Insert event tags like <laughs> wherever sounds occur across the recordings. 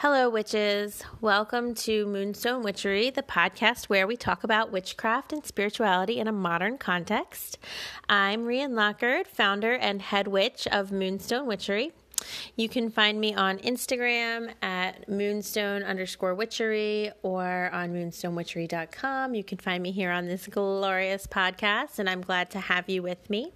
Hello, witches. Welcome to Moonstone Witchery, the podcast where we talk about witchcraft and spirituality in a modern context. I'm Rian Lockard, founder and head witch of Moonstone Witchery. You can find me on Instagram at moonstone underscore witchery or on moonstonewitchery.com. You can find me here on this glorious podcast, and I'm glad to have you with me.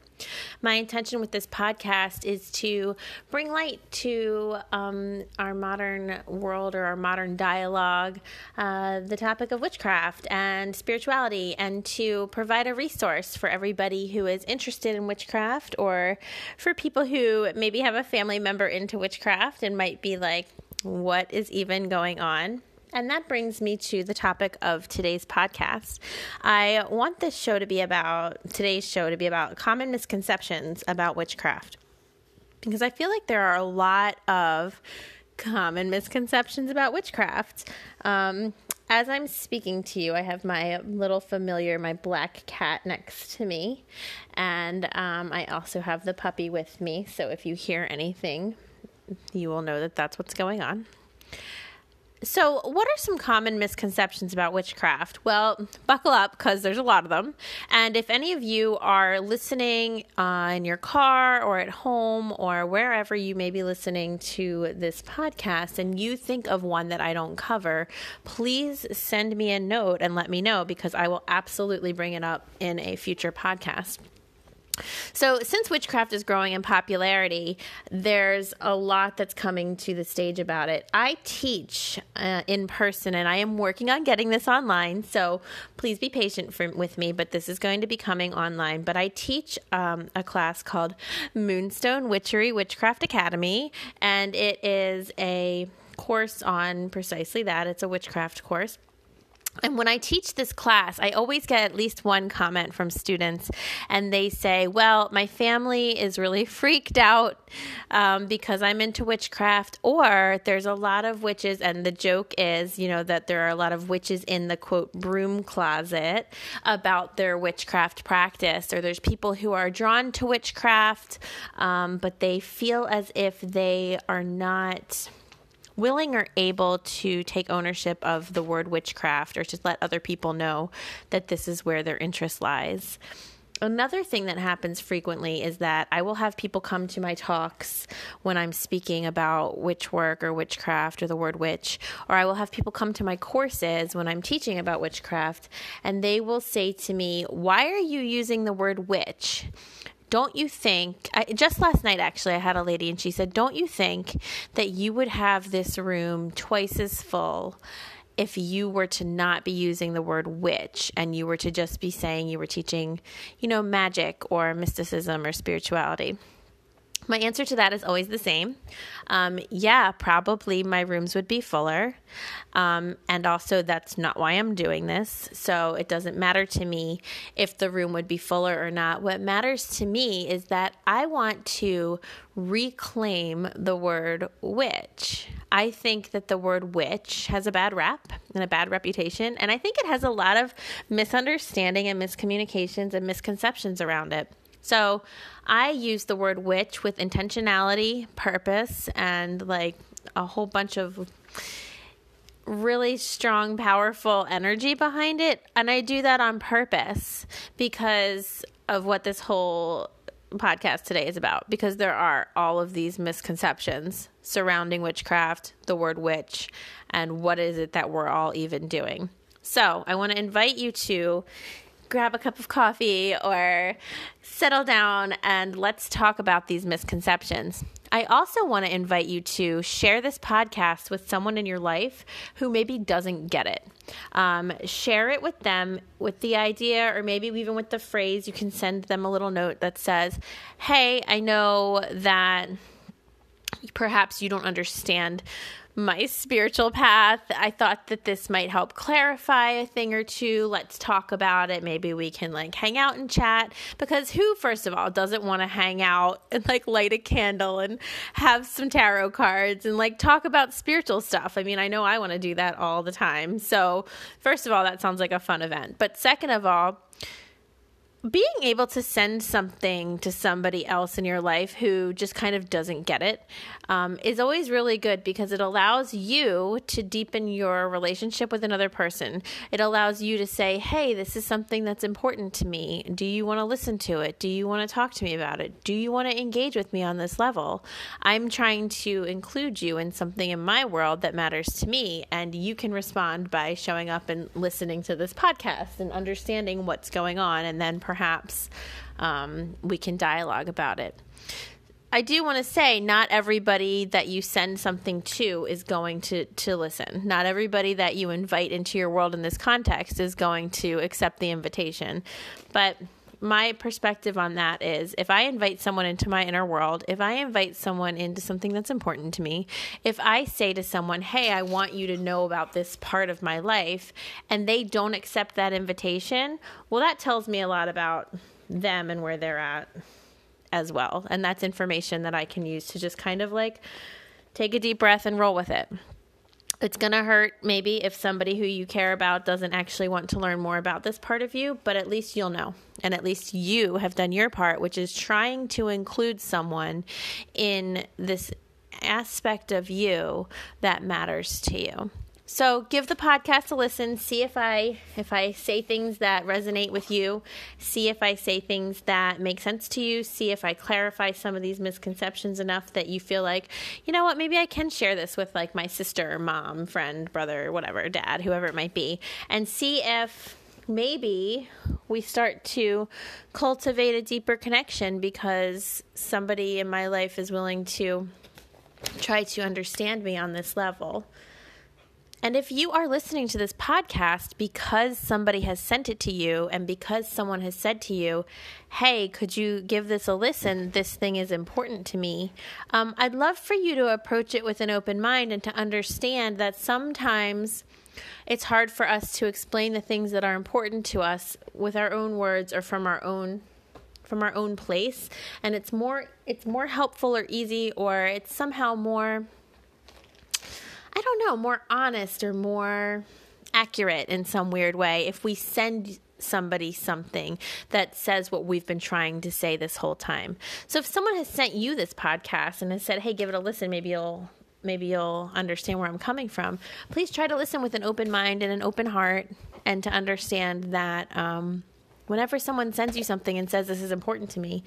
My intention with this podcast is to bring light to um, our modern world or our modern dialogue, uh, the topic of witchcraft and spirituality, and to provide a resource for everybody who is interested in witchcraft or for people who maybe have a family member into witchcraft and might be like, what is even going on? And that brings me to the topic of today's podcast. I want this show to be about, today's show to be about common misconceptions about witchcraft. Because I feel like there are a lot of common misconceptions about witchcraft. Um, as I'm speaking to you, I have my little familiar, my black cat next to me. And um, I also have the puppy with me. So if you hear anything, you will know that that's what's going on. So, what are some common misconceptions about witchcraft? Well, buckle up because there's a lot of them. And if any of you are listening uh, in your car or at home or wherever you may be listening to this podcast and you think of one that I don't cover, please send me a note and let me know because I will absolutely bring it up in a future podcast. So, since witchcraft is growing in popularity, there's a lot that's coming to the stage about it. I teach uh, in person and I am working on getting this online. So, please be patient for, with me, but this is going to be coming online. But I teach um, a class called Moonstone Witchery Witchcraft Academy, and it is a course on precisely that. It's a witchcraft course. And when I teach this class, I always get at least one comment from students, and they say, Well, my family is really freaked out um, because I'm into witchcraft, or there's a lot of witches, and the joke is, you know, that there are a lot of witches in the quote broom closet about their witchcraft practice, or there's people who are drawn to witchcraft, um, but they feel as if they are not willing or able to take ownership of the word witchcraft or to let other people know that this is where their interest lies. Another thing that happens frequently is that I will have people come to my talks when I'm speaking about witch work or witchcraft or the word witch, or I will have people come to my courses when I'm teaching about witchcraft, and they will say to me, Why are you using the word witch? Don't you think I, just last night actually i had a lady and she said don't you think that you would have this room twice as full if you were to not be using the word witch and you were to just be saying you were teaching you know magic or mysticism or spirituality my answer to that is always the same. Um, yeah, probably my rooms would be fuller. Um, and also, that's not why I'm doing this. So it doesn't matter to me if the room would be fuller or not. What matters to me is that I want to reclaim the word witch. I think that the word witch has a bad rap and a bad reputation. And I think it has a lot of misunderstanding and miscommunications and misconceptions around it. So I use the word witch with intentionality, purpose, and like a whole bunch of really strong, powerful energy behind it. And I do that on purpose because of what this whole podcast today is about. Because there are all of these misconceptions surrounding witchcraft, the word witch, and what is it that we're all even doing. So I want to invite you to grab a cup of coffee or settle down and let's talk about these misconceptions. I also want to invite you to share this podcast with someone in your life who maybe doesn't get it. Um, share it with them with the idea, or maybe even with the phrase. You can send them a little note that says, Hey, I know that perhaps you don't understand my spiritual path. I thought that this might help clarify a thing or two. Let's talk about it. Maybe we can like hang out and chat because who, first of all, doesn't want to hang out and like light a candle and have some tarot cards and like talk about spiritual stuff? I mean, I know I want to do that all the time. So, first of all, that sounds like a fun event. But second of all, being able to send something to somebody else in your life who just kind of doesn't get it um, is always really good because it allows you to deepen your relationship with another person. It allows you to say, hey, this is something that's important to me. Do you want to listen to it? Do you want to talk to me about it? Do you want to engage with me on this level? I'm trying to include you in something in my world that matters to me, and you can respond by showing up and listening to this podcast and understanding what's going on, and then perhaps um, we can dialogue about it. I do want to say not everybody that you send something to is going to to listen. Not everybody that you invite into your world in this context is going to accept the invitation. But my perspective on that is if I invite someone into my inner world, if I invite someone into something that's important to me, if I say to someone, "Hey, I want you to know about this part of my life," and they don't accept that invitation, well that tells me a lot about them and where they're at as well. And that's information that I can use to just kind of like take a deep breath and roll with it. It's going to hurt maybe if somebody who you care about doesn't actually want to learn more about this part of you, but at least you'll know. And at least you have done your part, which is trying to include someone in this aspect of you that matters to you. So give the podcast a listen. See if I if I say things that resonate with you. See if I say things that make sense to you. See if I clarify some of these misconceptions enough that you feel like, you know what, maybe I can share this with like my sister, mom, friend, brother, whatever, dad, whoever it might be, and see if maybe we start to cultivate a deeper connection because somebody in my life is willing to try to understand me on this level. And if you are listening to this podcast because somebody has sent it to you and because someone has said to you, hey, could you give this a listen? This thing is important to me. Um, I'd love for you to approach it with an open mind and to understand that sometimes it's hard for us to explain the things that are important to us with our own words or from our own from our own place and it's more it's more helpful or easy or it's somehow more I don't know, more honest or more accurate in some weird way if we send somebody something that says what we've been trying to say this whole time. So if someone has sent you this podcast and has said, "Hey, give it a listen, maybe you'll maybe you'll understand where I'm coming from." Please try to listen with an open mind and an open heart and to understand that um, whenever someone sends you something and says this is important to me,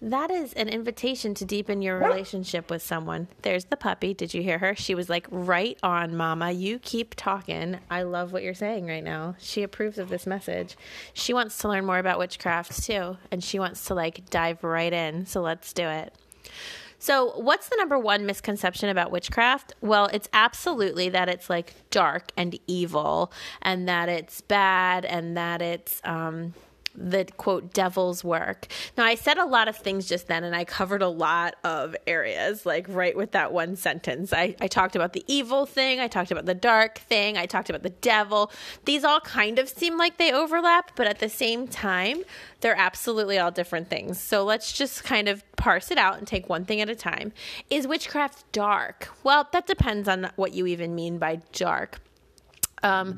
that is an invitation to deepen your relationship with someone. There's the puppy. Did you hear her? She was like, right on, mama. You keep talking. I love what you're saying right now. She approves of this message. She wants to learn more about witchcraft too, and she wants to like dive right in. So let's do it. So, what's the number one misconception about witchcraft? Well, it's absolutely that it's like dark and evil, and that it's bad, and that it's um, the quote devil's work. Now, I said a lot of things just then, and I covered a lot of areas, like right with that one sentence. I, I talked about the evil thing, I talked about the dark thing, I talked about the devil. These all kind of seem like they overlap, but at the same time, they're absolutely all different things. So let's just kind of parse it out and take one thing at a time. Is witchcraft dark? Well, that depends on what you even mean by dark. Um,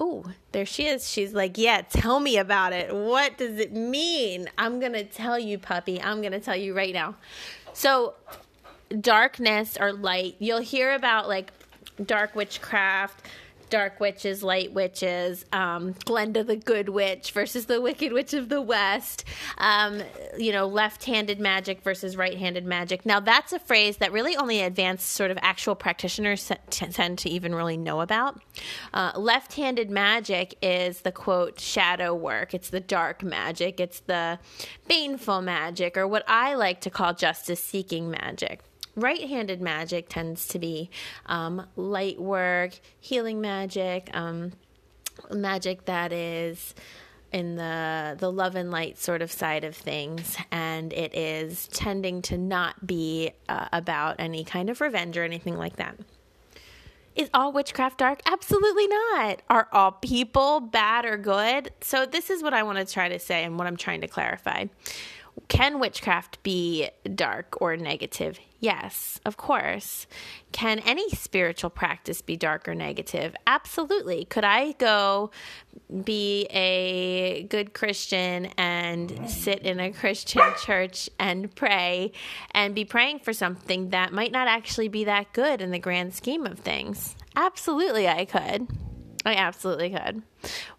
oh, there she is. She's like, Yeah, tell me about it. What does it mean? I'm going to tell you, puppy. I'm going to tell you right now. So, darkness or light, you'll hear about like dark witchcraft, dark witches, light witches, um, Glenda the good witch versus the wicked witch of the west, um, you know, left handed magic versus right handed magic. Now, that's a phrase that really only advanced sort of actual practitioners tend to even really know about. Uh, left handed magic is the quote shadow work, it's the dark magic, it's the baneful magic, or what I like to call justice seeking magic right handed magic tends to be um, light work, healing magic, um, magic that is in the the love and light sort of side of things. And it is tending to not be uh, about any kind of revenge or anything like that. Is all witchcraft dark? Absolutely not. Are all people bad or good? So this is what i want to try to say and what i'm trying to clarify. Can witchcraft be dark or negative Yes, of course. Can any spiritual practice be dark or negative? Absolutely. Could I go be a good Christian and sit in a <laughs> Christian church and pray and be praying for something that might not actually be that good in the grand scheme of things? Absolutely, I could. I absolutely could.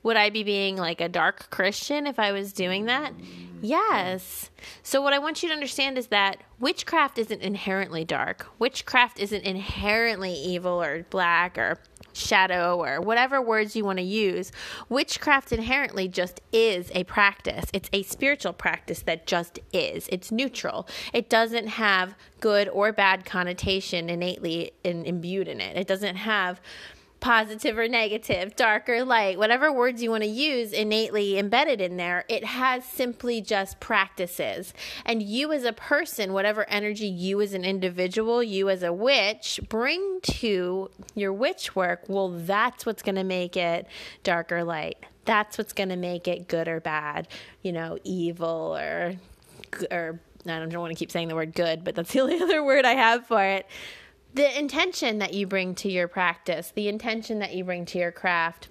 Would I be being like a dark Christian if I was doing that? Yes. So, what I want you to understand is that witchcraft isn't inherently dark. Witchcraft isn't inherently evil or black or shadow or whatever words you want to use. Witchcraft inherently just is a practice. It's a spiritual practice that just is. It's neutral. It doesn't have good or bad connotation innately in, imbued in it. It doesn't have positive or negative, dark or light, whatever words you want to use innately embedded in there, it has simply just practices. And you as a person, whatever energy you as an individual, you as a witch bring to your witch work, well, that's what's going to make it dark or light. That's what's going to make it good or bad, you know, evil or, or I don't want to keep saying the word good, but that's <laughs> the only other word I have for it the intention that you bring to your practice, the intention that you bring to your craft,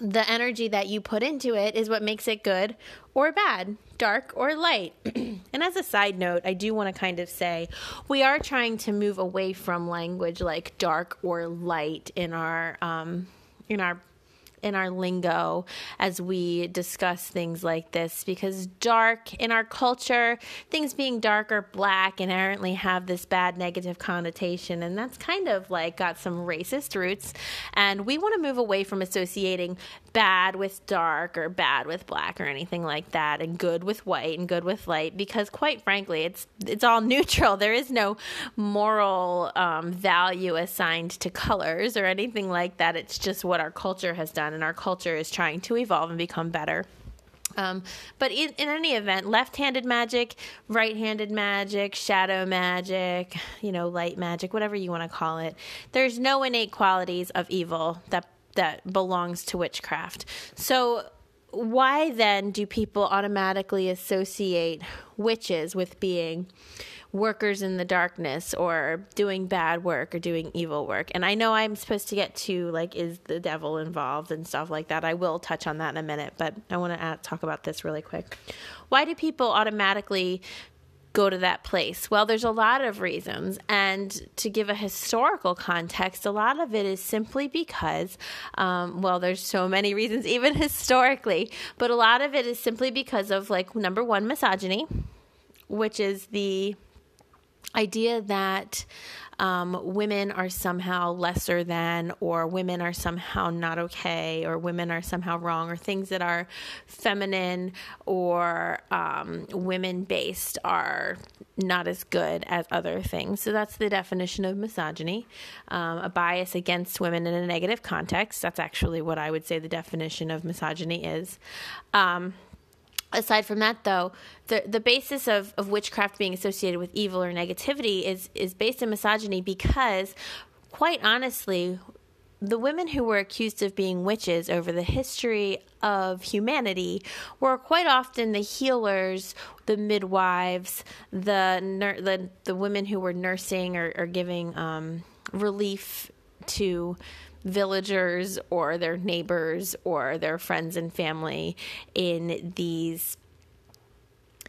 the energy that you put into it is what makes it good or bad, dark or light. <clears throat> and as a side note, I do want to kind of say we are trying to move away from language like dark or light in our um, in our in our lingo as we discuss things like this because dark in our culture, things being dark or black inherently have this bad negative connotation. And that's kind of like got some racist roots. And we want to move away from associating bad with dark or bad with black or anything like that and good with white and good with light because quite frankly it's it's all <laughs> neutral. There is no moral um, value assigned to colors or anything like that. It's just what our culture has done and our culture is trying to evolve and become better. Um, but in, in, any event, left handed magic, right handed magic, shadow magic, you know, light magic, whatever you want to call it, there's no innate qualities of evil that that belongs to witchcraft. So why then do people automatically associate witches with being workers in the darkness or doing bad work or doing evil work? And I know I'm supposed to get to like, is the devil involved and stuff like that. I will touch on that in a minute, but I want to talk about this really quick. Why do people automatically go to that place? Well, there's a lot of reasons. And to give a historical context, a lot of it is simply because, um, well, there's so many reasons, <laughs> even historically, but a lot of it is simply because of, like, number one, misogyny, which is the idea that um, women are somehow lesser than, or women are somehow not okay, or women are somehow wrong, or things that are feminine or um, women based are not as good as other things. So that's the definition of misogyny um, a bias against women in a negative context. That's actually what I would say the definition of misogyny is. Um, aside from that though the the basis of, of witchcraft being associated with evil or negativity is is based in misogyny because quite honestly the women who were accused of being witches over the history of humanity were quite often the healers, the midwives, the nur- the, the women who were nursing or, or giving um, relief to villagers or their neighbors or their friends and family in these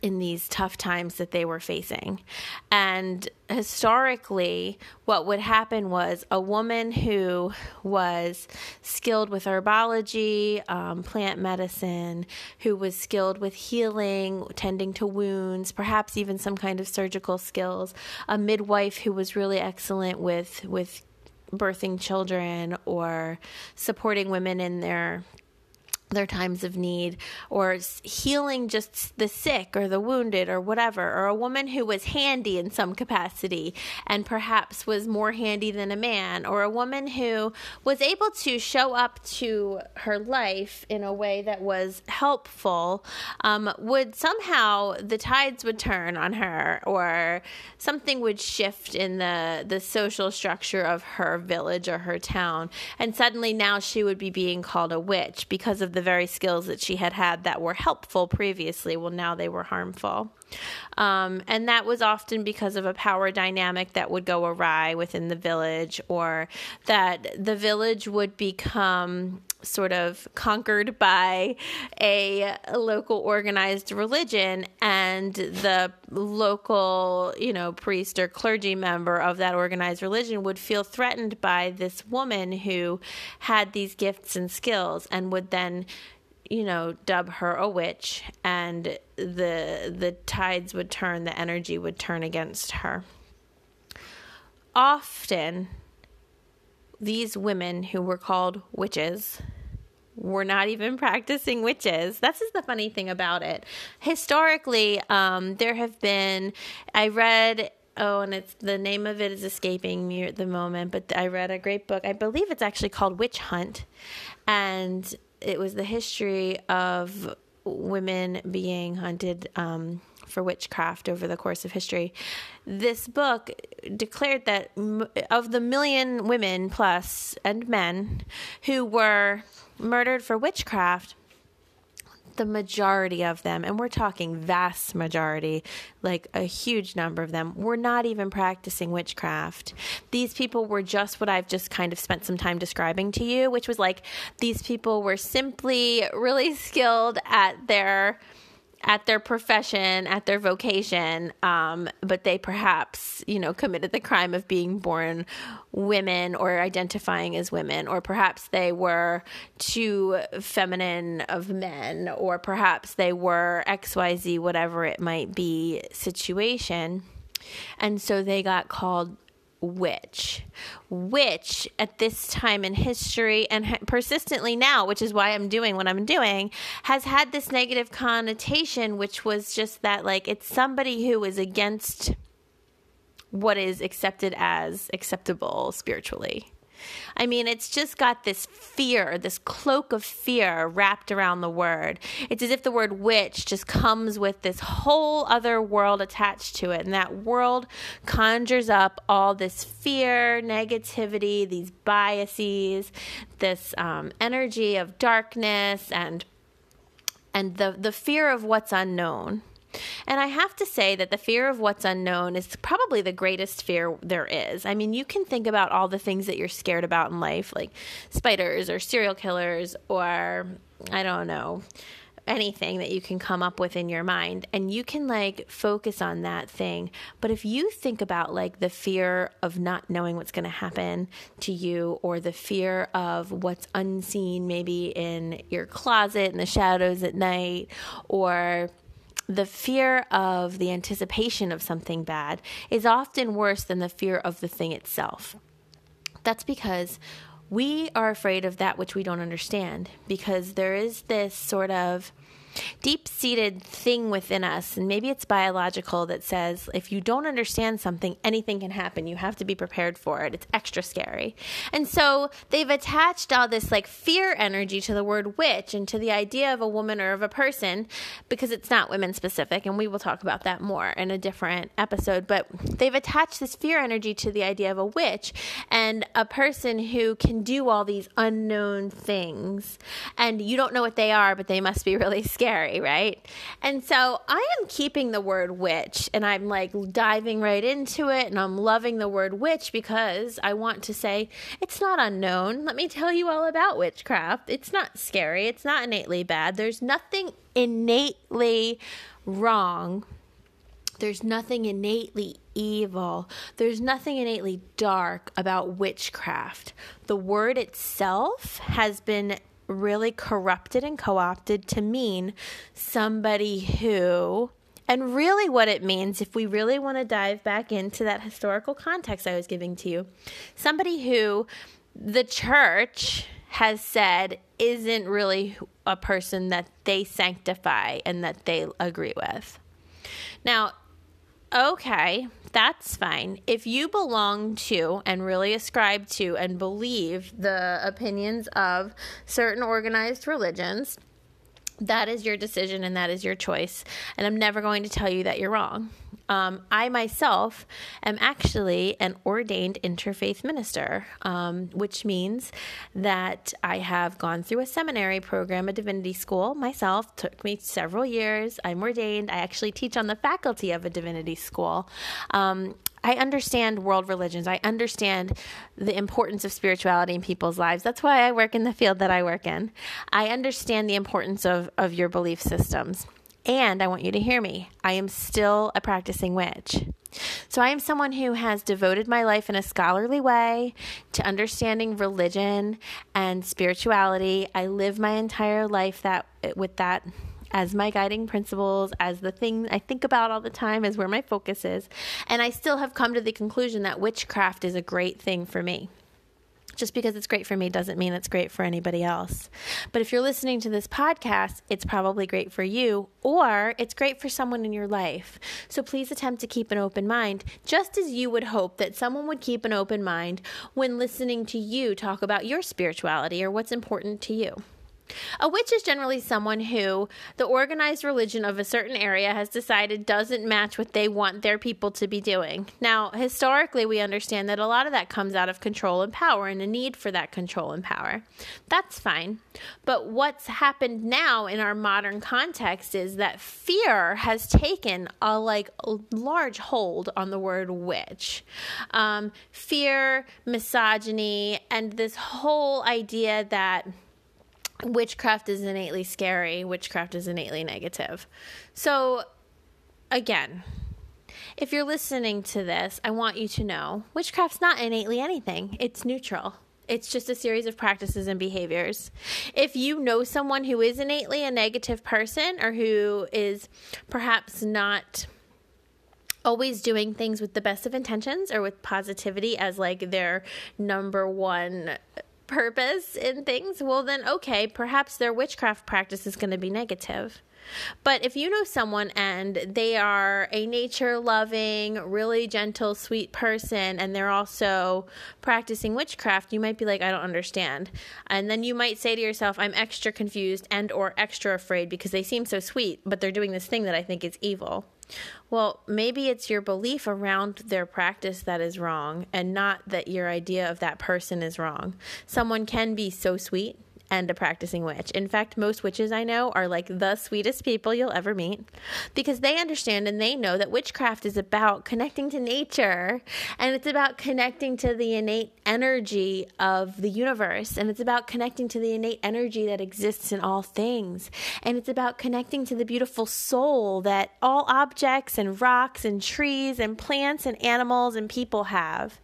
in these tough times that they were facing. And historically, what would happen was a woman who was skilled with herbology, um, plant medicine, who was skilled with healing, tending to wounds, perhaps even some kind of surgical skills, a midwife who was really excellent with, with birthing children or supporting women in their their times of need or healing just the sick or the wounded or whatever or a woman who was handy in some capacity and perhaps was more handy than a man or a woman who was able to show up to her life in a way that was helpful um, would somehow the tides would turn on her or something would shift in the the social structure of her village or her town and suddenly now she would be being called a witch because of the very skills that she had had that were helpful previously. Well, now they were harmful. Um, and that was often because of a power dynamic that would go awry within the village, or that the village would become sort of conquered by a, local organized religion and the local you know priest or clergy member of that organized religion would feel threatened by this woman who had these gifts and skills and would then you know dub her a witch and the the tides would turn the energy would turn against her. Often these women who were called witches were not even practicing witches. That's just the funny thing about it. Historically, um, there have been, I read oh, and it's the name of it is escaping me at the moment, but I read a great book. I believe it's actually called Witch Hunt, and it was the history of women being hunted um, for witchcraft over the course of history. This book declared that of the million women plus and men who were murdered for witchcraft, the majority of them, and we're talking vast majority, like a huge number of them, were not even practicing witchcraft. These people were just what I've just kind of spent some time describing to you, which was like these people were simply really skilled at their at their profession, at their vocation, um, but they perhaps, you know, committed the crime of being born women or identifying as women, or perhaps they were too feminine of men, or perhaps they were XYZ, whatever it might be, situation. And so they got called witch, which at this time in history and persistently now, which is why I'm doing what I'm doing, has had this negative connotation, which was just that like it's somebody who is against what is accepted as acceptable spiritually. I mean, it's just got this fear, this cloak of fear wrapped around the word. It's as if the word witch just comes with this whole other world attached to it. And that world conjures up all this fear, negativity, these biases, this um, energy of darkness and and the, the fear of what's unknown. And I have to say that the fear of what's unknown is probably the greatest fear there is. I mean, you can think about all the things that you're scared about in life, like spiders or serial killers or, I don't know, anything that you can come up with in your mind and you can like focus on that thing but if you think about like the fear of not knowing what's going to happen to you or the fear of what's unseen maybe in your closet in the shadows at night or the fear of the anticipation of something bad is often worse than the fear of the thing itself. That's because we are afraid of that which we don't understand, because there is this sort of deep seated thing within us, and maybe it's biological, that says if you don't understand something, anything can happen. You have to be prepared for it. It's extra scary. And so they've attached all this like fear energy to the word witch and to the idea of a woman or of a person because it's not women specific. And we will talk about that more in a different episode. But they've attached this fear energy to the idea of a witch and a person who can do all these unknown things. And you don't know what they are, but they must be <laughs> really scary scary, right? And so I am keeping the word witch and I'm like diving right into it and I'm loving the word witch because I want to say it's not unknown. Let me tell you all about witchcraft. It's not scary, it's not innately bad. There's nothing innately wrong. There's nothing innately evil. There's nothing innately dark about witchcraft. The word itself has been really corrupted and co opted to mean somebody who, and really what it means, if we really want to dive back into that historical context I was giving to you, somebody who the church has said isn't really a person that they sanctify and that they agree with. Now, okay, that's fine. If you belong to and really ascribe to and believe the opinions of certain organized religions, That is your decision and that is your choice. And I'm never going to tell you that you're wrong. Um, I myself am actually an ordained interfaith minister, um, which means that I have gone through a seminary program, a divinity school myself. Took me several years. I'm ordained. I actually teach on the faculty of a divinity school. Um, I understand world religions. I understand the importance of spirituality in people's lives. That's why I work in the field that I work in. I understand the importance of, of your belief systems. And I want you to hear me. I am still a practicing witch. So I am someone who has devoted my life in a scholarly way to understanding religion and spirituality. I live my entire life that with that as my guiding principles, as the thing I think about all the time, as where my focus is. And I still have come to the conclusion that witchcraft is a great thing for me. Just because it's great for me doesn't mean it's great for anybody else. But if you're listening to this podcast, it's probably great for you or it's great for someone in your life. So please attempt to keep an open mind, just as you would hope that someone would keep an open mind when listening to you talk about your spirituality or what's important to you. A witch is generally someone who the organized religion of a certain area has decided doesn't match what they want their people to be doing. Now, historically, we understand that a lot of that comes out of control and power and a need for that control and power. That's fine. But what's happened now in our modern context is that fear has taken a like large hold on the word witch. Um, fear, misogyny, and this whole idea that witchcraft is innately scary, witchcraft is innately negative. So, again, if you're listening to this, I want you to know witchcraft's not innately anything, it's neutral. It's just a series of practices and behaviors. If you know someone who is innately a negative person or who is perhaps not always doing things with the best of intentions or with positivity as like their number one purpose in things, well, then okay, perhaps their witchcraft practice is going to be negative. But if you know someone and they are a nature loving, really gentle, sweet person, and they're also practicing witchcraft, you might be like, I don't understand. And then you might say to yourself, I'm extra confused and or extra afraid because they seem so sweet, but they're doing this thing that I think is evil. Well, maybe it's your belief around their practice that is wrong and not that your idea of that person is wrong. Someone can be so sweet and a practicing witch. In fact, most witches I know are like the sweetest people you'll ever meet because they understand and they know that witchcraft is about connecting to nature and it's about connecting to the innate energy of the universe and it's about connecting to the innate energy that exists in all things and it's about connecting to the beautiful soul that all objects and rocks and trees and plants and animals and people have.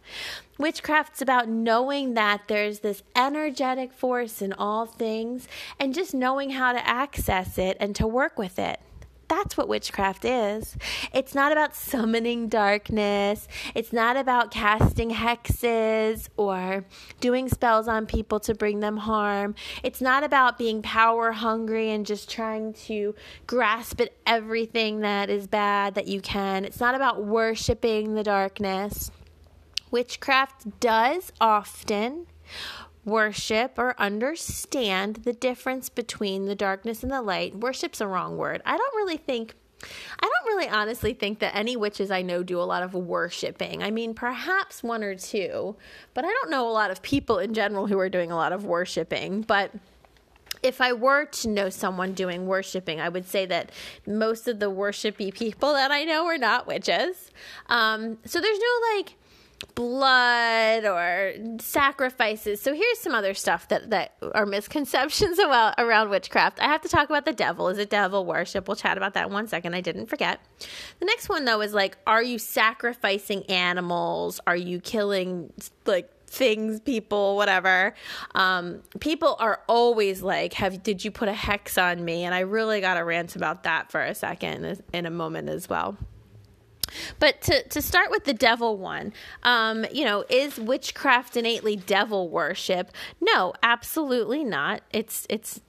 Witchcraft's about knowing that there's this energetic force in all things and just knowing how to access it and to work with it. That's what witchcraft is. It's not about summoning darkness. It's not about casting hexes or doing spells on people to bring them harm. It's not about being power hungry and just trying to grasp at everything that is bad that you can. It's not about worshiping the darkness. Witchcraft does often worship or understand the difference between the darkness and the light. Worship's a wrong word. I don't really think I don't really honestly think that any witches I know do a lot of worshiping. I mean, perhaps one or two, but I don't know a lot of people in general who are doing a lot of worshiping. But if I were to know someone doing worshiping, I would say that most of the worshipy people that I know are not witches. Um, so there's no like blood or sacrifices. So here's some other stuff that, that are misconceptions <laughs> about, around witchcraft. I have to talk about the devil. Is it devil worship? We'll chat about that in one second. I didn't forget. The next one though is like, are you sacrificing animals? Are you killing like things, people, whatever. Um, people are always like, "Have did you put a hex on me?" And I really got a rant about that for a second in a moment as well. But to, to start with the devil one, um, you know, is witchcraft innately devil worship? No, absolutely not. It's it's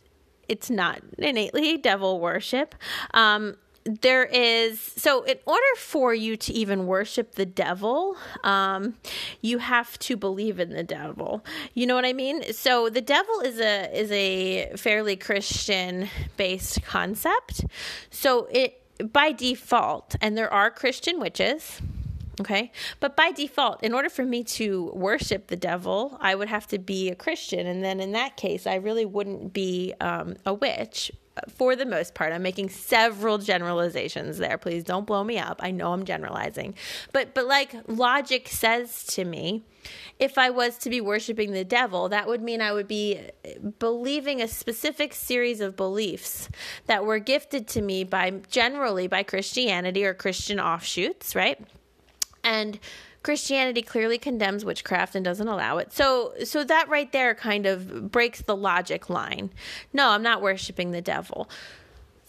it's not innately devil worship. Um, there is so in order for you to even worship the devil um, you have to believe in the devil you know what i mean so the devil is a is a fairly christian based concept so it by default and there are christian witches Okay. But by default, in order for me to worship the devil, I would have to be a Christian. And then in that case, I really wouldn't be um, a witch for the most part. I'm making several generalizations there. Please don't blow me up. I know I'm generalizing. But but like logic says to me, if I was to be worshiping the devil, that would mean I would be believing a specific series of beliefs that were gifted to me by generally by Christianity or Christian offshoots, right? And Christianity clearly condemns witchcraft and doesn't allow it. So so that right there kind of breaks the logic line. No, I'm not worshiping the devil.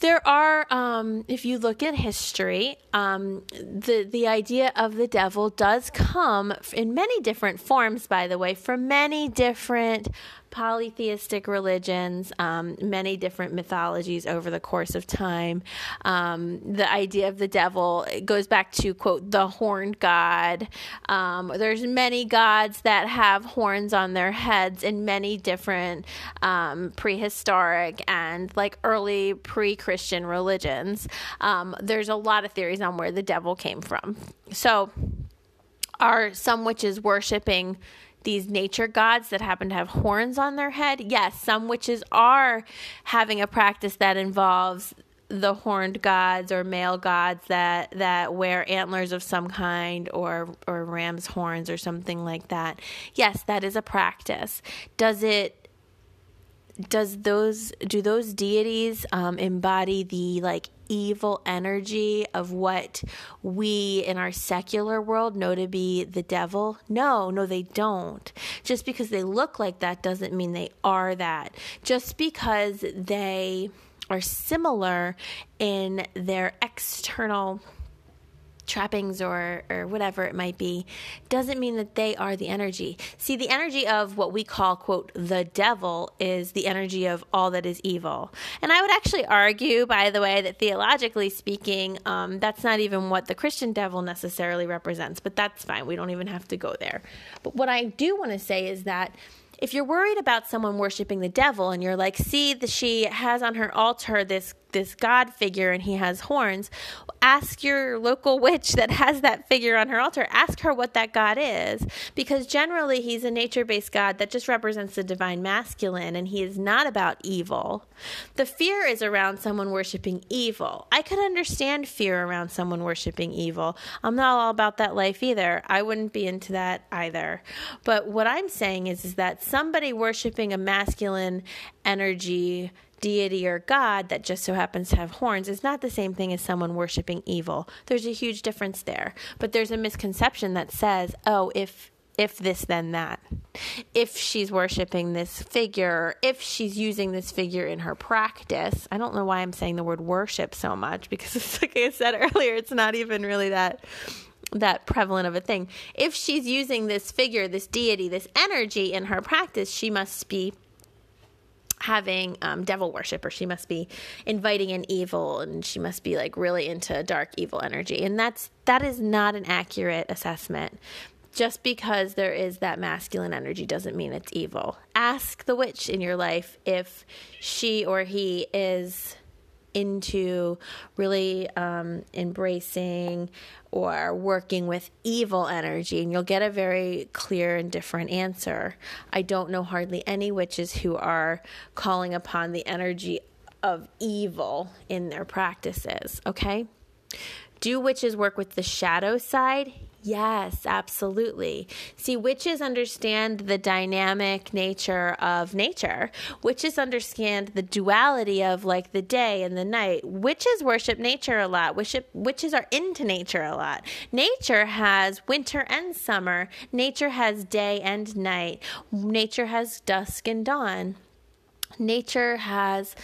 There are, um, if you look at history, um, the the idea of the devil does come in many different forms. By the way, from many different polytheistic religions, um, many different mythologies over the course of time. Um, the idea of the devil goes back to quote the horned god. Um, there's many gods that have horns on their heads in many different um, prehistoric and like early pre-Christian religions. Um, there's a lot of theories on where the devil came from. So, are some witches worshiping? These nature gods that happen to have horns on their head. Yes, some witches are having a practice that involves the horned gods or male gods that that wear antlers of some kind or or ram's horns or something like that. Yes, that is a practice. Does it does those do those deities um, embody the like evil energy of what we in our secular world know to be the devil? No no they don't. Just because they look like that doesn't mean they are that. Just because they are similar in their external trappings or or whatever it might be doesn't mean that they are the energy. See the energy of what we call quote the devil is the energy of all that is evil. And i would actually argue by the way that theologically speaking um, that's not even what the christian devil necessarily represents but that's fine. We don't even have to go there. But what i do want to say is that if you're worried about someone worshiping the devil and you're like, see, the, she has on her altar this this god figure and he has horns, ask your local <laughs> witch that has that figure on her altar, ask her what that god is. Because generally, he's a nature based god that just represents the divine masculine and he is not about evil. The fear is around someone worshiping evil. I could understand fear around someone worshiping evil. I'm not all about that life either. I wouldn't be into that either. But what I'm saying is, is that somebody worshiping a masculine energy deity or god that just so happens to have horns is not the same thing as someone worshiping evil. There's a huge difference there. But there's a misconception that says, oh, if if this then that if she's worshiping this figure if she's using this figure in her practice i don't know why i'm saying the word worship so much because <laughs> it's like i said earlier it's not even really that that prevalent of a thing if she's using this figure this deity this energy in her practice she must be having um, devil worship or she must be inviting in evil and she must be like really into dark evil energy. And that's that is not an accurate assessment. Just because there is that masculine energy doesn't mean it's evil. Ask the witch in your life if she or he is into really um, embracing or working with evil energy, and you'll get a very clear and different answer. I don't know hardly any witches who are calling upon the energy of evil in their practices, okay? Do witches work with the shadow side? Yes, absolutely. See, witches understand the dynamic nature of nature. Witches understand the duality of like the day and the night. Witches worship nature a lot. witches are into nature a lot. Nature has winter and summer. Nature has day and night. Nature has dusk and dawn. Nature has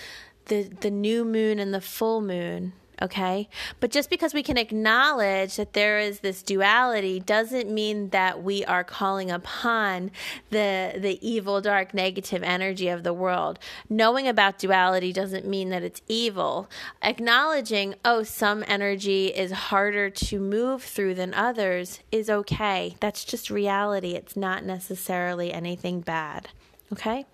the the new moon and the full moon okay? But just because we can acknowledge that there is this duality doesn't mean that we are calling upon the the evil, dark, negative energy of the world. Knowing about duality doesn't mean that it's evil. Acknowledging, oh, some energy is harder to move through than others is okay. That's just reality. It's not necessarily anything bad. Okay?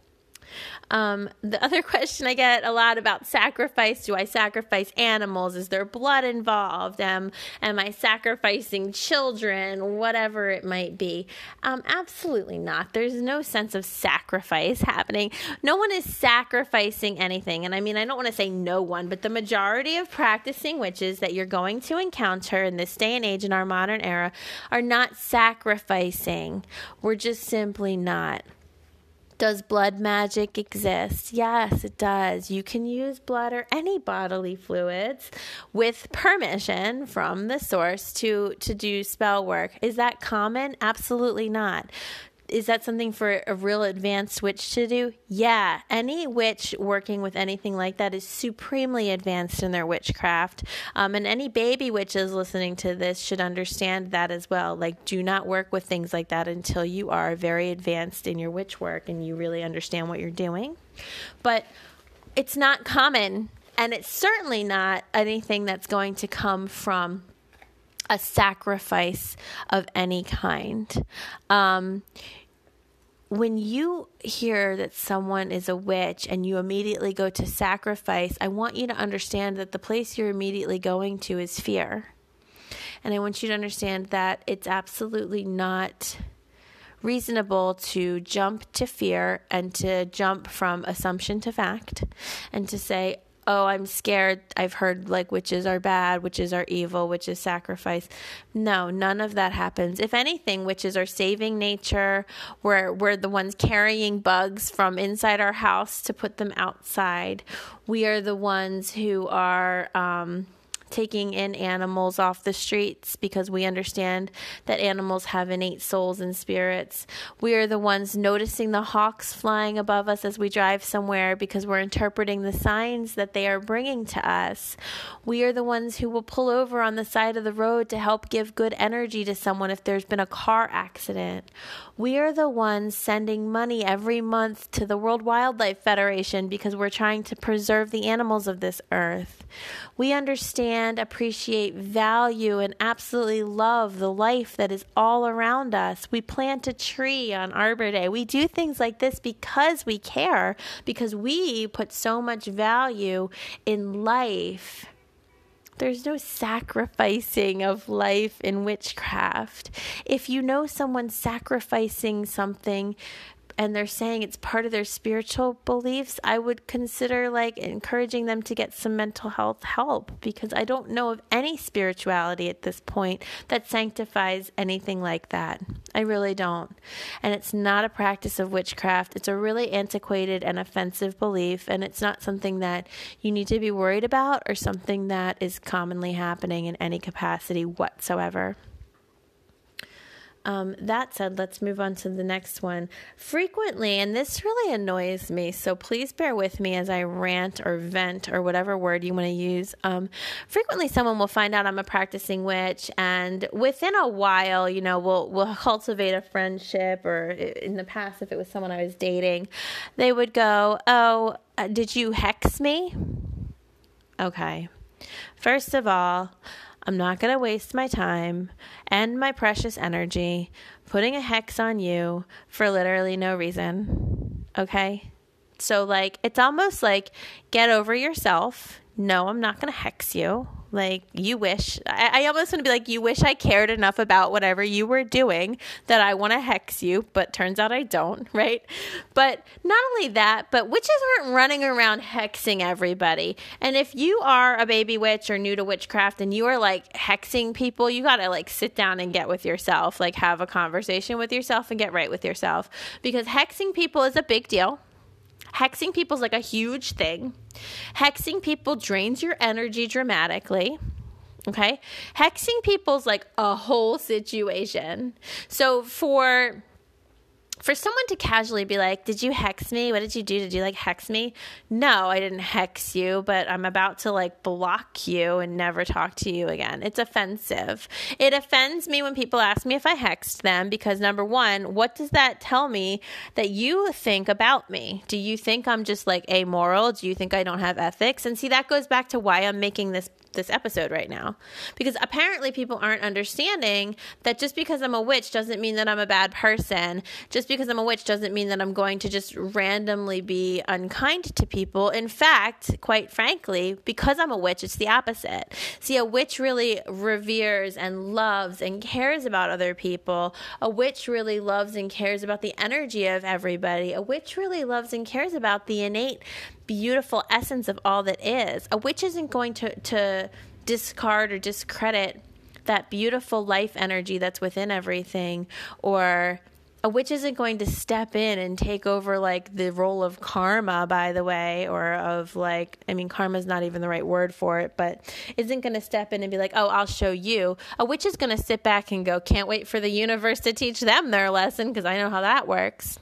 Um, the other <laughs> question I get a lot about sacrifice do I sacrifice animals? Is there blood involved? Um, am I sacrificing children? Whatever it might be. Um, absolutely not. There's no sense of sacrifice happening. No one is sacrificing anything. And I mean, I don't want to say no one, but the majority of practicing witches that you're going to encounter in this day and age in our modern era are not sacrificing. We're just simply not. Does blood magic exist? Yes, it does. You can use blood or any bodily fluids with permission from the source to to do spell work. Is that common? Absolutely not is that something for a real advanced witch to do? Yeah. Any witch working with anything like that is supremely advanced in their witchcraft. Um, and any baby witches listening to this should understand that as well. Like, do not work with things like that until you are very advanced in your witch work and you really understand what you're doing. But it's not common, and it's certainly not anything that's going to come from a sacrifice of any kind. Um, when you hear that someone is a witch and you immediately go to sacrifice, I want you to understand that the place you're immediately going to is fear. And I want you to understand that it's absolutely not reasonable to jump to fear and to jump from assumption to fact and to say, oh, I'm scared. I've heard like witches are bad, witches are evil, witches sacrifice. No, none of that happens. If anything, witches are saving nature. We're, we're the ones carrying bugs from inside our house to put them outside. We are the ones who are. Um, taking in animals off the streets because we understand that animals have innate souls and spirits. We are the ones noticing the hawks flying above us as we drive somewhere because we're interpreting the signs that they are bringing to us. We are the ones who will pull over on the side of the road to help give good energy to someone if there's been a car accident. We are the ones sending money every month to the World Wildlife Federation because we're trying to preserve the animals of this earth. We understand, appreciate, value, and absolutely love the life that is all around us. We plant a tree on Arbor Day. We do things like this because we care, because we put so much value in life. There's no sacrificing of life in witchcraft. If you know someone sacrificing something and they're saying it's part of their spiritual beliefs, I would consider like encouraging them to get some mental health help because I don't know of any spirituality at this point that sanctifies anything like that. I really don't. And it's not a practice of witchcraft. It's a really antiquated and offensive belief, and it's not something that you need to be worried about or something that is commonly happening in any capacity whatsoever. Um, that said, let's move on to the next one. Frequently, and this really annoys me, so please bear with me as I rant or vent or whatever word you want to use. Um, frequently, someone will find out I'm a practicing witch, and within a while, you know, we'll we'll <laughs> cultivate a friendship. Or in the past, if it was someone I was dating, they would go, "Oh, uh, did you hex me?" Okay. First of all, I'm not going to waste my time and my precious energy putting a hex on you for literally no reason. Okay? So, like, it's almost like get over yourself. No, I'm not going to hex you. Like, you wish, I, I almost want to be like, you wish I cared enough about whatever you were doing that I want to hex you, but turns out I don't, <laughs> right? But not only that, but witches aren't running around hexing everybody. And if you are a baby witch or new to witchcraft and you are like hexing people, you got to like sit down and get with yourself, like have a conversation with yourself and get right with yourself. Because hexing people is a big deal Hexing people is like a huge thing. Hexing people drains your energy dramatically. Okay. Hexing people is like a whole situation. So for for someone to casually be like, Did you hex me? What did you do? Did you like hex me? No, I didn't hex you, but I'm about to like block you and never talk to you again. It's offensive. It offends me when people ask me if I hexed them because number one, what does that tell me that you think about me? Do you think I'm just like amoral? Do you think I don't have ethics? And see, that goes back to why I'm making this this episode right now. Because apparently people aren't understanding that just because I'm a witch doesn't mean that I'm a bad person. Just because I'm a witch doesn't mean that I'm going to just randomly be unkind to people. In fact, quite frankly, because I'm a witch, it's the opposite. See, a witch really reveres and loves and cares about other people. A witch really loves and cares about the energy of everybody. A witch really loves and cares about the innate beautiful essence of all that is. A witch isn't going to, to discard or discredit that beautiful life energy that's within everything or a witch isn't going to step in and take over like the role of karma by the way or of like i mean karma is not even the right word for it but isn't going to step in and be like oh i'll show you a witch is going to sit back and go can't wait for the universe to teach them their lesson because i know how that works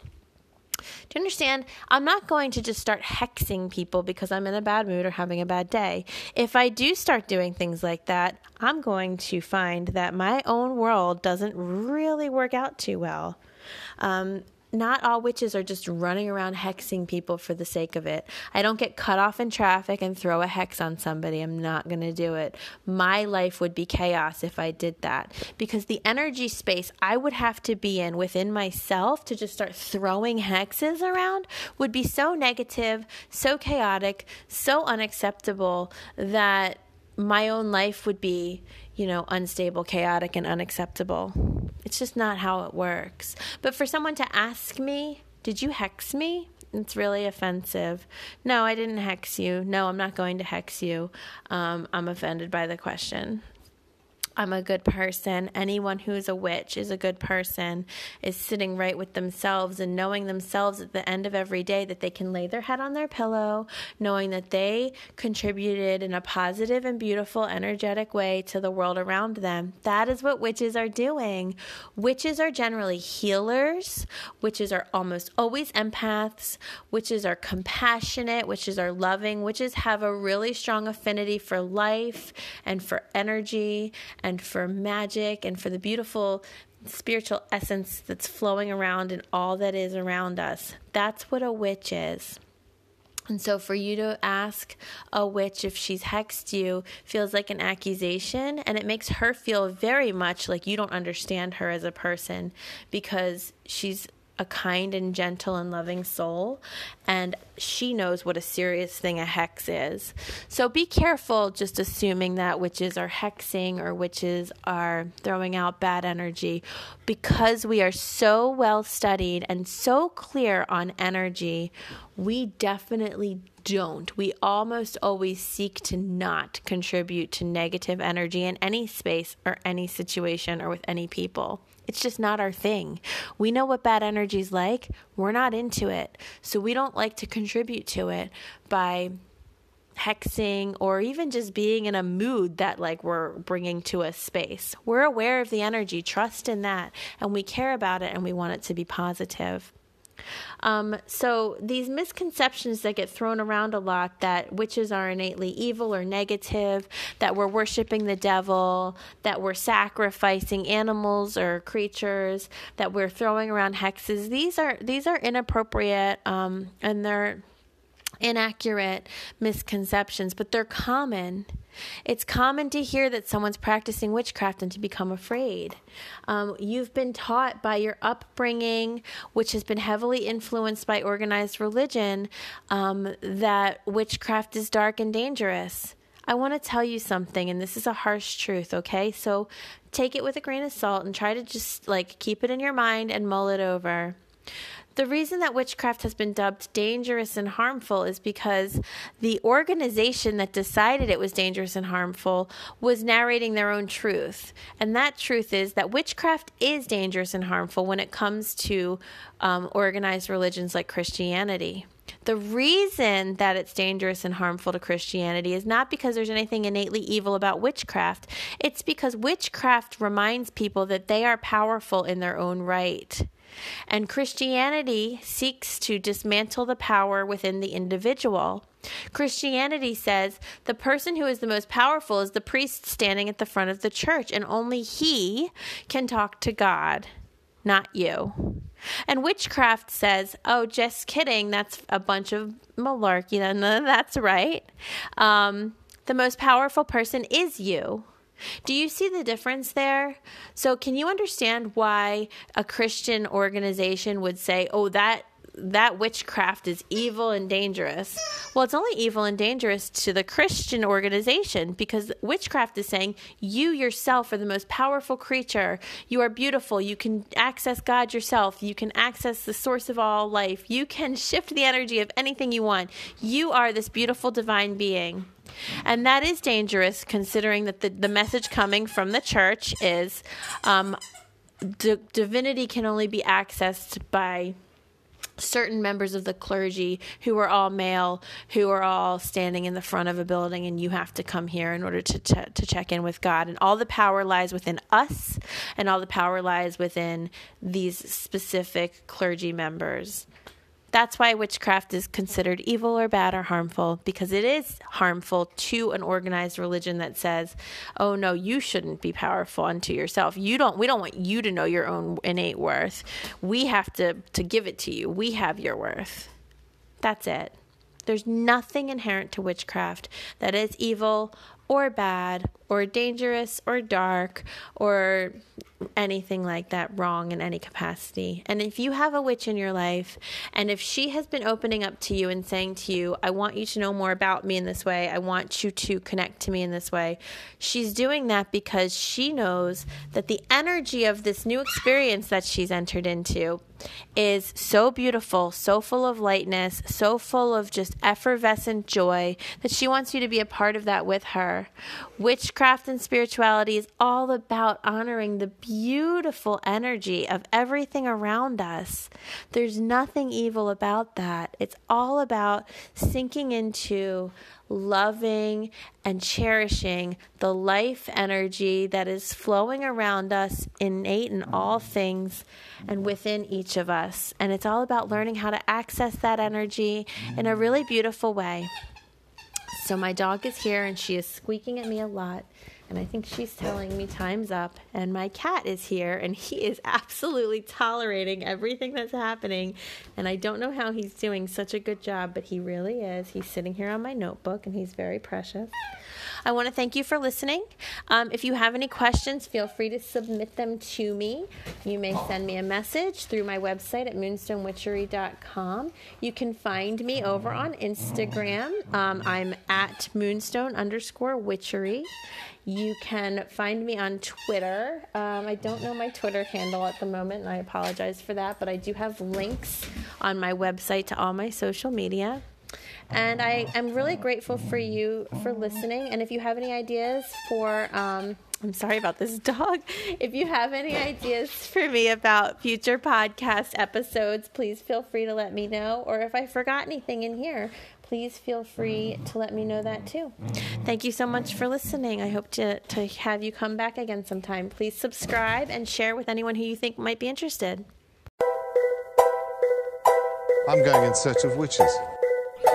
do you understand? I'm not going to just start hexing people because I'm in a bad mood or having a bad day. If I do start doing things like that, I'm going to find that my own world doesn't really work out too well. Um, not all witches are just running around hexing people for the sake of it. I don't get cut off in traffic and throw a hex on somebody. I'm not going to do it. My life would be chaos if I did that because the energy space I would have to be in within myself to just start throwing hexes around would be so negative, so chaotic, so unacceptable that my own life would be, you know, unstable, chaotic, and unacceptable. It's just not how it works. But for someone to ask me, Did you hex me? It's really offensive. No, I didn't hex you. No, I'm not going to hex you. Um, I'm offended by the question. I'm a good person. Anyone who's a witch is a good person, is sitting right with themselves and knowing themselves at the end of every day that they can lay their head on their pillow, knowing that they contributed in a positive and beautiful, energetic way to the world around them. That is what witches are doing. Witches are generally healers, witches are almost always empaths, witches are compassionate, witches are loving, witches have a really strong affinity for life and for energy and for magic and for the beautiful spiritual essence that's flowing around in all that is around us. That's what a witch is. And so, for you to ask a witch if she's hexed you feels like an accusation, and it makes her feel very much like you don't understand her as a person because she's a kind and gentle and loving soul, and she knows what a serious thing a hex is. So be careful just assuming that witches are hexing or witches are throwing out bad energy because we are so well studied and so clear on energy. We definitely don't. We almost always seek to not contribute to negative energy in any space or any situation or with any people. It's just not our thing. We know what bad energy is like. We're not into it. So we don't like to contribute to it by hexing or even just being in a mood that like we're bringing to a space. We're aware of the energy, trust in that, and we care about it and we want it to be positive. Um, so these misconceptions that get thrown around a lot that witches are innately evil or negative, that we're worshiping the devil, that we're sacrificing animals or creatures, that we're throwing around hexes. These are these are inappropriate um, and they're inaccurate misconceptions, but they're common. It's common to hear that someone's practicing witchcraft and to become afraid. Um, you've been taught by your upbringing, which has been heavily influenced by organized religion, um, that witchcraft is dark and dangerous. I want to tell you something, and this is a harsh truth, okay? So take it with a grain of salt and try to just like keep it in your mind and mull it over. The reason that witchcraft has been dubbed dangerous and harmful is because the organization that decided it was dangerous and harmful was narrating their own truth. And that truth is that witchcraft is dangerous and harmful when it comes to um, organized religions like Christianity. The reason that it's dangerous and harmful to Christianity is not because there's anything innately evil about witchcraft. It's because witchcraft reminds people that they are powerful in their own right. And Christianity seeks to dismantle the power within the individual. Christianity says the person who is the most powerful is the priest standing at the front of the church, and only he can talk to God, not you. And witchcraft says, oh, just kidding, that's a bunch of malarkey. <laughs> That's right. Um, the most powerful person is you. Do you see the difference there? So, can you understand why a Christian organization would say, oh, that that witchcraft is evil and dangerous. Well, it's only evil and dangerous to the Christian organization because witchcraft is saying you yourself are the most powerful creature. You are beautiful. You can access God yourself. You can access the source of all life. You can <laughs> shift the energy of anything you want. You are this beautiful divine being. And that is dangerous considering that the, the message coming from the church is um, d- divinity can only be accessed by certain members of the clergy who are all male, who are all standing in the front of a building, and you have to come here in order to, to, to check in with God. And all the power lies within us, and all the power lies within these specific clergy members. That's why witchcraft is considered evil or bad or harmful because it is harmful to an organized religion that says, "Oh no, you shouldn't be powerful unto yourself. You don't we don't want you to know your own innate worth. We have to to give it to you. We have your worth." That's it. There's nothing inherent to witchcraft that is evil or bad or dangerous or dark or anything like that wrong in any capacity. And if you have a witch in your life, and if she has been opening up to you and saying to you, I want you to know more about me in this way, I want you to connect to me in this way, she's doing that because she knows that the energy of this new experience that she's entered into is so beautiful, so full of lightness, so full of just effervescent joy that she wants you to be a part of that with her. Witchcraft and spirituality is all about honoring the beautiful energy of everything around us. There's nothing evil about that. It's all about sinking into loving and cherishing the life energy that is flowing around us, innate in all things and within each of us. And it's all about learning how to access that energy in a really beautiful way. So, my dog is here and she is squeaking at me a lot and I think she's telling me time's up. And my cat is here, and he is absolutely tolerating everything that's happening. And I don't know how he's doing such a good job, but he really is. He's sitting here on my notebook, and he's very precious. I want to thank you for listening. Um, if you have any questions, feel free to submit them to me. You may send me a message through my website at moonstonewitchery.com. You can find me over on Instagram. Um, I'm at moonstone underscore witchery. You can find me on Twitter. Um, I don't know my Twitter handle at the moment, and I apologize for that, but I do have links on my website to all my social media. And I am really grateful for you for listening. And if you have any ideas for, um, I'm sorry about this <laughs> dog. If you have any ideas for me about future podcast episodes, please feel free to let me know. Or if I forgot anything in here, please feel free to let me know that too. Thank you so much for listening. I hope to, to have you come back again sometime. Please subscribe and share with anyone who you think might be interested. I'm going in search of witches.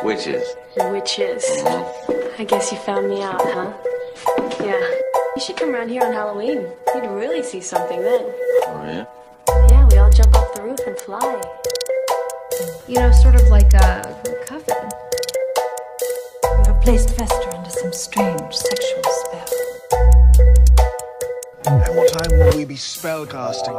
Witches. Witches. I guess you found me out, huh? Yeah. You should come around here on Halloween. You'd really see something then. Oh, yeah? Yeah, we all jump off the roof and fly. You know, sort of like a coven. Placed Fester under some strange sexual spell. At what time will we be spellcasting?